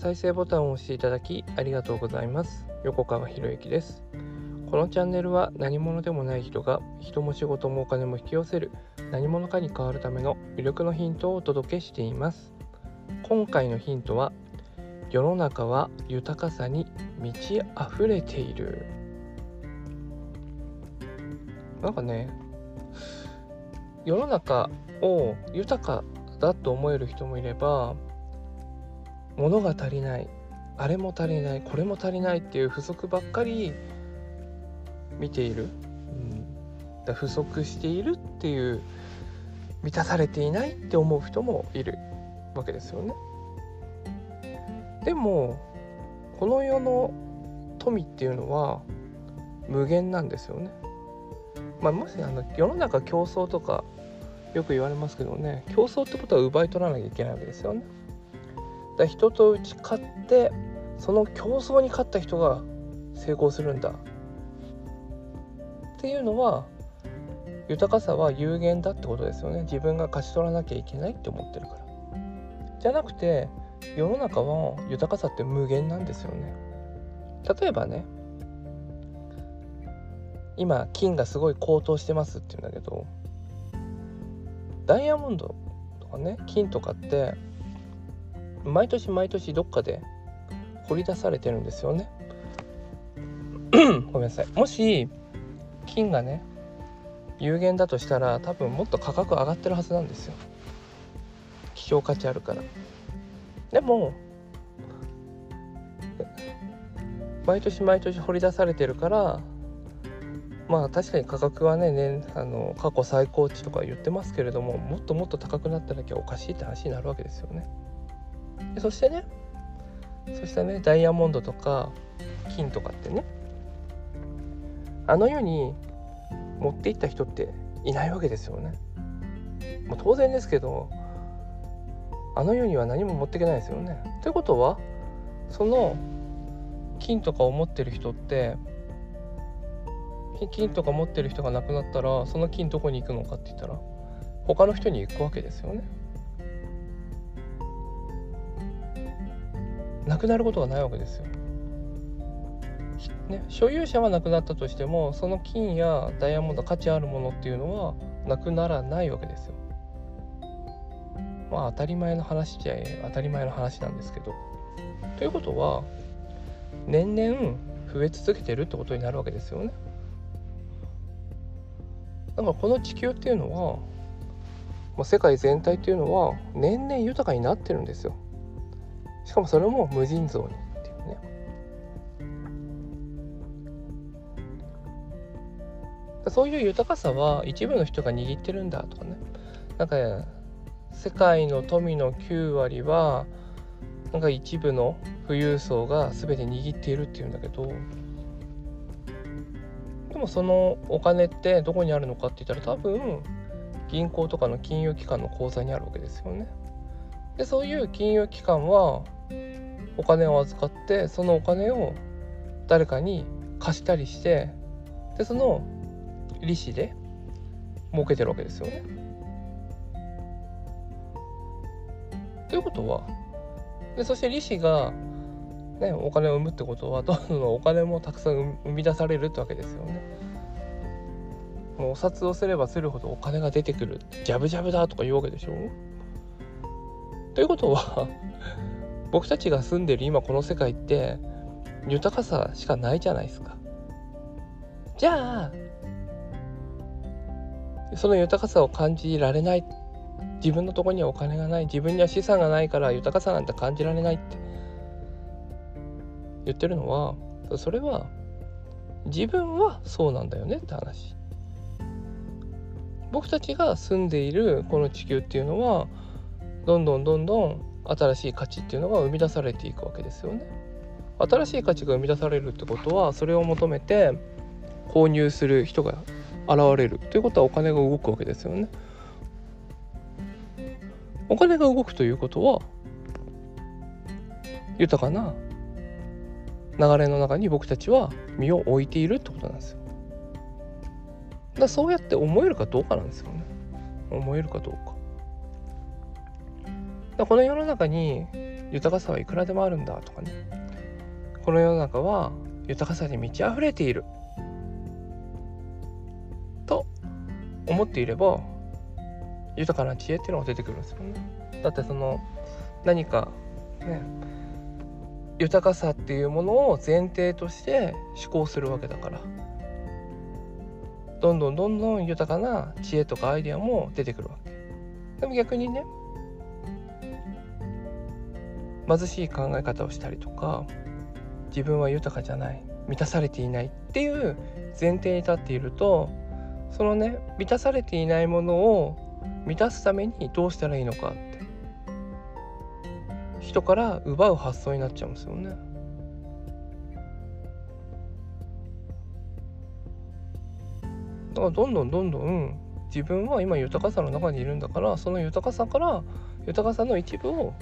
再生ボタンを押していただきありがとうございます。横川博之です。このチャンネルは何者でもない人が人も仕事もお金も引き寄せる何者かに変わるための魅力のヒントをお届けしています。今回のヒントは世の中は豊かさに満ち溢れている。なんかね世の中を豊かだと思える人もいれば物が足りないあれも足りないこれも足りないっていう不足ばっかり見ている、うん、だ不足しているっていう満たされていないって思う人もいるわけですよね。でもこの世の富っていうのは無限なんですよね。まあ、もしあの世の中競争とかよく言われますけどね競争ってことは奪い取らなきゃいけないわけですよね。だ人と打ち勝ってその競争に勝った人が成功するんだ。っていうのは豊かさは有限だってことですよね。自分が勝ち取らなきゃいけないって思ってるから。じゃなくて世の中は豊かさって無限なんですよね。例えばね今金がすごい高騰してますって言うんだけどダイヤモンドとかね金とかって毎年毎年どっかで掘り出されてるんですよね。ごめんなさい。もし金がね有限だとしたら多分もっと価格上がってるはずなんですよ。希少価値あるから。でも毎年毎年掘り出されてるからまあ確かに価格はねねあの過去最高値とか言ってますけれどももっともっと高くなってなきゃおかしいって話になるわけですよね。そしてねそしてねダイヤモンドとか金とかってねあの世に持っていった人っていないわけですよね。まあ、当然ですけどあの世には何も持っていけないですよね。ということはその金とかを持ってる人って金とか持ってる人が亡くなったらその金どこに行くのかって言ったら他の人に行くわけですよね。なくなることがないわけですよ。ね、所有者はなくなったとしてもその金やダイヤモンド価値あるものっていうのはなくならないわけですよ。まあ当たり前の話じゃ当たり前の話なんですけど。ということは年々増え続けてるってことになるわけですよね。だからこの地球っていうのは、まあ、世界全体っていうのは年々豊かになってるんですよ。しかもそれも無尽蔵にっていうねそういう豊かさは一部の人が握ってるんだとかねなんか世界の富の9割はなんか一部の富裕層が全て握っているっていうんだけどでもそのお金ってどこにあるのかって言ったら多分銀行とかの金融機関の口座にあるわけですよね。でそういう金融機関はお金を預かってそのお金を誰かに貸したりしてでその利子で儲けてるわけですよね。ということはでそして利子が、ね、お金を生むってことは どんどんお金もたくさん生み出されるってわけですよね。もうお札をすればするほどお金が出てくるジャブジャブだとか言うわけでしょということは僕たちが住んでる今この世界って豊かさしかないじゃないですか。じゃあその豊かさを感じられない自分のとこにはお金がない自分には資産がないから豊かさなんて感じられないって言ってるのはそれは自分はそうなんだよねって話僕たちが住んでいるこの地球っていうのはどんどんどんどん新しい価値っていうのが生み出されていくわけですよね。新しい価値が生み出されるってことはそれを求めて購入する人が現れるということはお金が動くわけですよね。お金が動くということは豊かな流れの中に僕たちは身を置いているってことなんですよ。だそうやって思えるかどうかなんですよね。思えるかどうか。この世の中に豊かさはいくらでもあるんだとかね。この世の中は豊かさに満ち溢れている。と思っていれば豊かな知恵っていうのが出てくるんですよね。だってその何かね豊かさっていうものを前提として思考するわけだから。どんどんどんどん豊かな知恵とかアイデアも出てくるわけ。でも逆にね貧しい考え方をしたりとか自分は豊かじゃない満たされていないっていう前提に立っているとそのね満たされていないものを満たすためにどうしたらいいのかって人から奪う発想になっちゃうんですよね。だからどんどんどんどん自分は今豊かさの中にいるんだからその豊かさから豊かさの一部を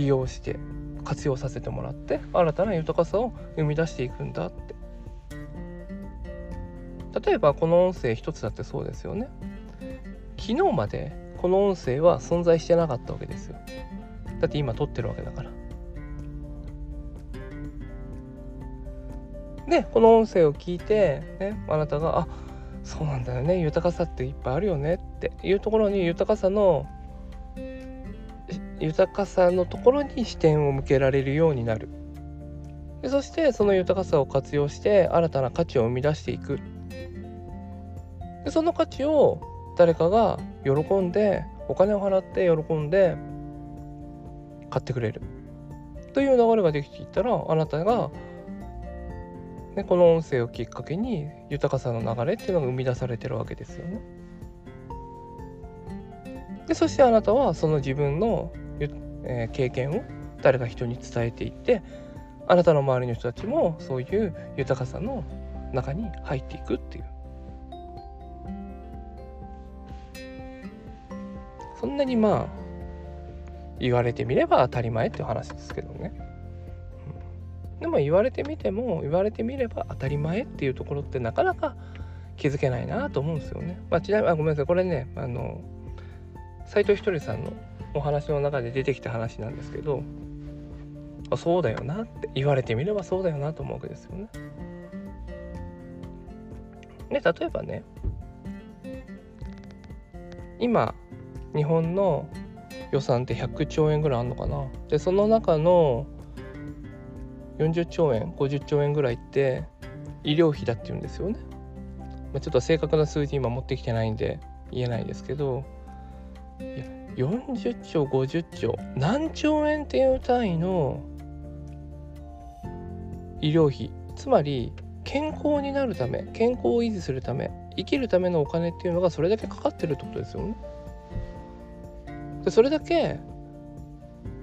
利用して活用させてもらって新たな豊かさを生み出していくんだって。例えばこの音声一つだってそうですよね。昨日までこの音声は存在してなかったわけですよ。だって今撮ってるわけだから。でこの音声を聞いて、ね、あなたが「あそうなんだよね。豊かさっていっぱいあるよね」っていうところに豊かさの豊かさのところに視点を向けられるようになる。でそしてその豊かさを活用して新たな価値を生み出していく。でその価値を誰かが喜んでお金を払って喜んで買ってくれる。という流れができていったらあなたが、ね、この音声をきっかけに豊かさの流れっていうのが生み出されてるわけですよね。でそしてあなたはその自分のえー、経験を誰か人に伝えていってあなたの周りの人たちもそういう豊かさの中に入っていくっていう。そんなにまあ言われてみれば当たり前っていう話ですけどね、でも言われてみても言われてみれば当たり前っていうところってなかなか気づけないなと思うんですよね、まあ、ちなみにあごめんなさい。これねあの斎藤ひとりさんのお話の中で出てきた話なんですけどあそうだよなって言われてみればそうだよなと思うわけですよね。で例えばね今日本の予算って100兆円ぐらいあるのかなでその中の40兆円50兆円ぐらいって医療費だって言うんですよね。まあ、ちょっと正確な数字今持ってきてないんで言えないですけどいや40兆50兆何兆円っていう単位の医療費つまり健康になるため健康を維持するため生きるためのお金っていうのがそれだけかかってるってことですよね。でそれだけ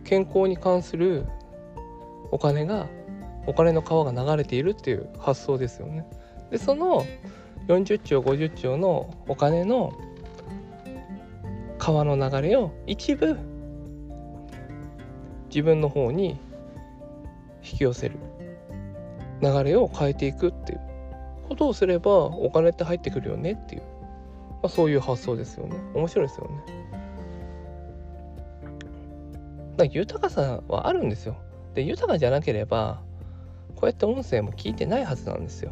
健康に関するお金がお金の川が流れているっていう発想ですよね。でその40兆50兆のお金の川の流れを一部自分の方に引き寄せる。流れを変えていくっていう。ことをすればお金って入ってくるよねっていう、まあ、そういう発想ですよね。面白いですよね。だ豊かさはあるんですよ。で豊かじゃなければこうやって音声も聞いてないはずなんですよ、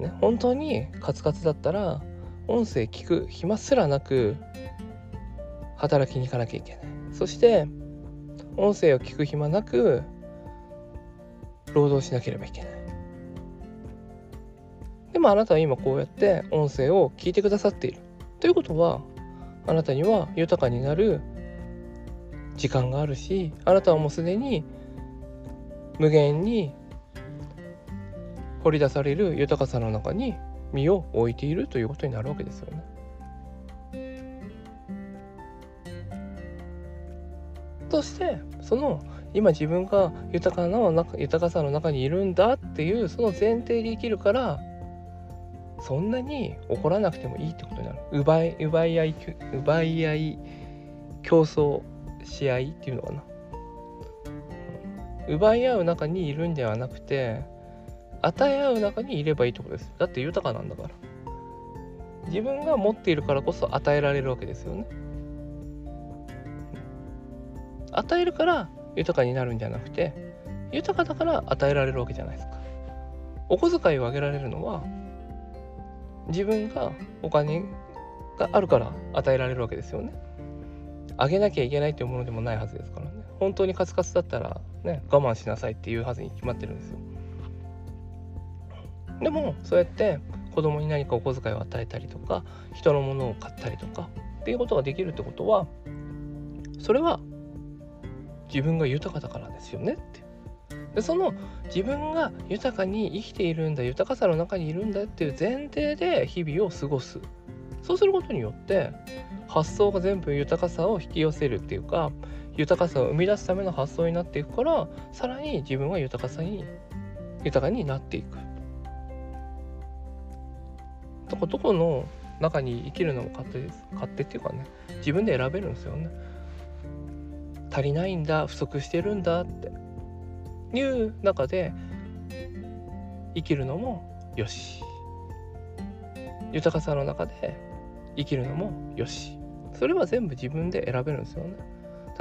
ね、本当にカツカツだったら音声聞く暇すらなく働きに行かなきゃいけない。そして音声を聞く暇なく労働しなければいけない。でもあなたは今こうやって音声を聞いてくださっている。ということはあなたには豊かになる時間があるしあなたはもうすでに無限に掘り出される豊かさの中に身を置いているということになるわけですよね。そしてその今自分が豊かな豊かさの中にいるんだっていうその前提で生きるからそんなに怒らなくてもいいってことになる奪い奪い合い奪い合い競争し合いっていうのかな奪い合う中にいるんではなくて与え合う中にいればいいってこです。だって豊かなんだから。自分が持っているからこそ与えられるわけですよね。与えるから豊かになるんじゃなくて豊かだから与えられるわけじゃないですか。お小遣いをあげられるのは自分がお金があるから与えられるわけですよね。あげなきゃいけないっていうものでもないはずですからね。本当にカツカツだったらね我慢しなさいっていうはずに決まってるんですよ。でもそうやって子供に何かお小遣いを与えたりとか人のものを買ったりとかっていうことができるってことはそれは自分が豊かだからですよねって。でその自分が豊かに生きているんだ豊かさの中にいるんだっていう前提で日々を過ごす。そうすることによって発想が全部豊かさを引き寄せるっていうか豊かさを生み出すための発想になっていくからさらに自分は豊かさに豊かになっていく。とこどこの中に生きるのも勝手です勝手っていうかね自分で選べるんですよね。足りないんだ不足してるんだって。いう中で生きるのもよし。豊かさの中で生きるのもよし。それは全部自分で選べるんですよね。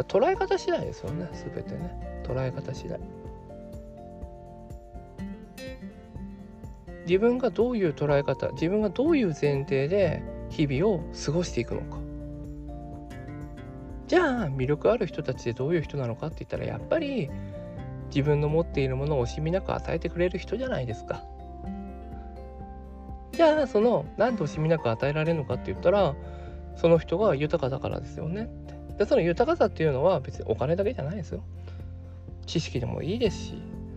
捉え方次第ですよね全てね。捉え方次第。自分がどういう捉え方自分がどういう前提で日々を過ごしていくのか。じゃあ魅力ある人たちでどういう人なのかって言ったらやっぱり自分の持っているものを惜しみなく与えてくれる人じゃないですか。じゃあその何で惜しみなく与えられるのかって言ったらその人が豊かだからですよねって。でその豊かさっていうのは別にお金だけじゃないですよ。知識でもいいですし、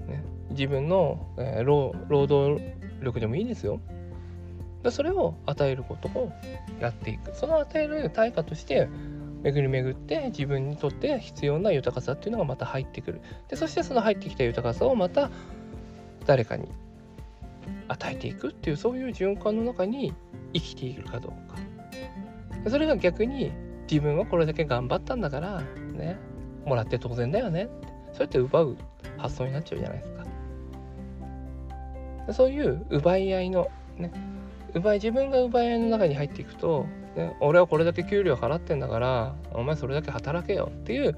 ね、自分の、えー、労労働力でもいいですよ。でそれを与えることをやっていく。その与える対価として巡り巡って自分にとって必要な豊かさっていうのがまた入ってくる。でそしてその入ってきた豊かさをまた誰かに与えていくっていうそういう循環の中に生きているかどうか。それが逆に自分はこれだけ頑張ったんだからねもらって当然だよねって。そうやって奪う発想になっちゃうじゃないですか。そういう奪い合いのね奪い自分が奪い合いの中に入っていくとね、俺はこれだけ給料払ってんだからお前それだけ働けよっていう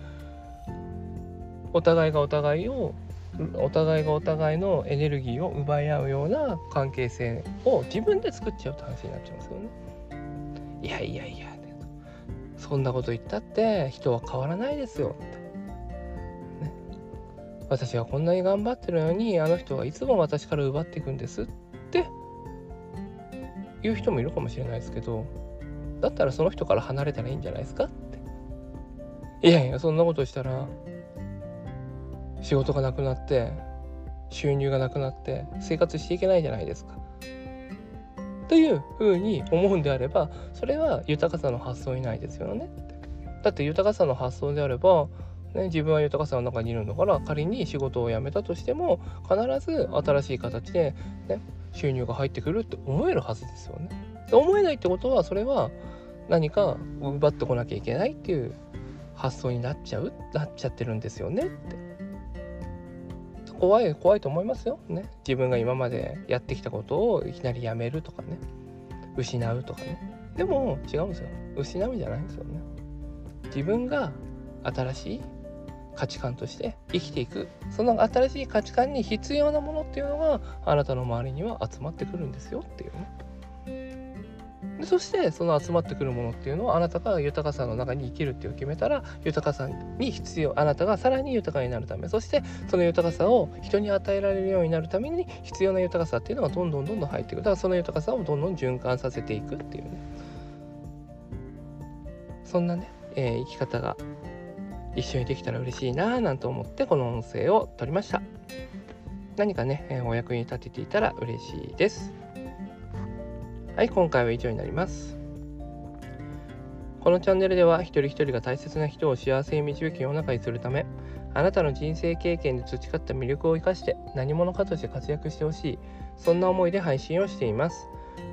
お互いがお互いをお互いがお互いのエネルギーを奪い合うような関係性を自分で作っちゃうって話になっちゃうんですよね。いやいやいや、そんなこと言ったって人は変わらないですよって。私はこんなに頑張ってるのにあの人はいつも私から奪っていくんですっていう人もいるかもしれないですけどだったらその人から離れたらいいんじゃないですかっていやいやそんなことしたら仕事がなくなって収入がなくなって生活していけないじゃないですか。というふうに思うんであればそれは豊かさの発想にないですよね。だって豊かさの発想であれば、ね、自分は豊かさの中にいるんだから仮に仕事を辞めたとしても必ず新しい形で、ね、収入が入ってくるって思えるはずですよね。思えないってことはそれは何か奪ってこなきゃいけないっていう発想になっちゃうなっちゃってるんですよねって。怖い怖いと思いますよ。ね。自分が今までやってきたことをいきなりやめるとかね。失うとかね。でも違うんですよ。失うじゃないんですよね。自分が新しい価値観として生きていく。その新しい価値観に必要なものっていうのがあなたの周りには集まってくるんですよ。っていうね。でそしてその集まってくるものっていうのはあなたが豊かさの中に生きるっていう決めたら豊かさに必要あなたがさらに豊かになるためそしてその豊かさを人に与えられるようになるために必要な豊かさっていうのがどんどんどんどん入っていくだからその豊かさをどんどん循環させていくっていうね。そんなね、えー、生き方が一緒にできたら嬉しいなぁなんて思ってこの音声を撮りました。何かね、え、お役に立てていたら嬉しいです。はい今回は以上になります。このチャンネルでは一人一人が大切な人を幸せに導き世の中にするためあなたの人生経験で培った魅力を生かして何者かとして活躍してほしいそんな思いで配信をしています。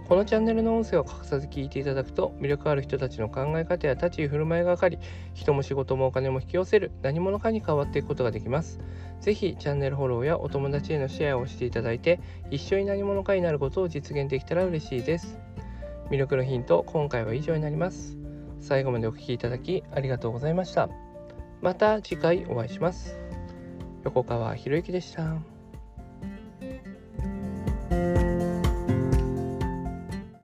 このチャンネルの音声を欠かさず聞いていただくと魅力ある人たちの考え方や立ち居振る舞いが分かり人も仕事もお金も引き寄せる何者かに変わっていくことができます。ぜひチャンネルフォローやお友達へのシェアをしていただいて一緒に何者かになることを実現できたら嬉しいです。魅力のヒント今回は以上になります。最後までお聴きいただきありがとうございました。また次回お会いします。横川博之でした。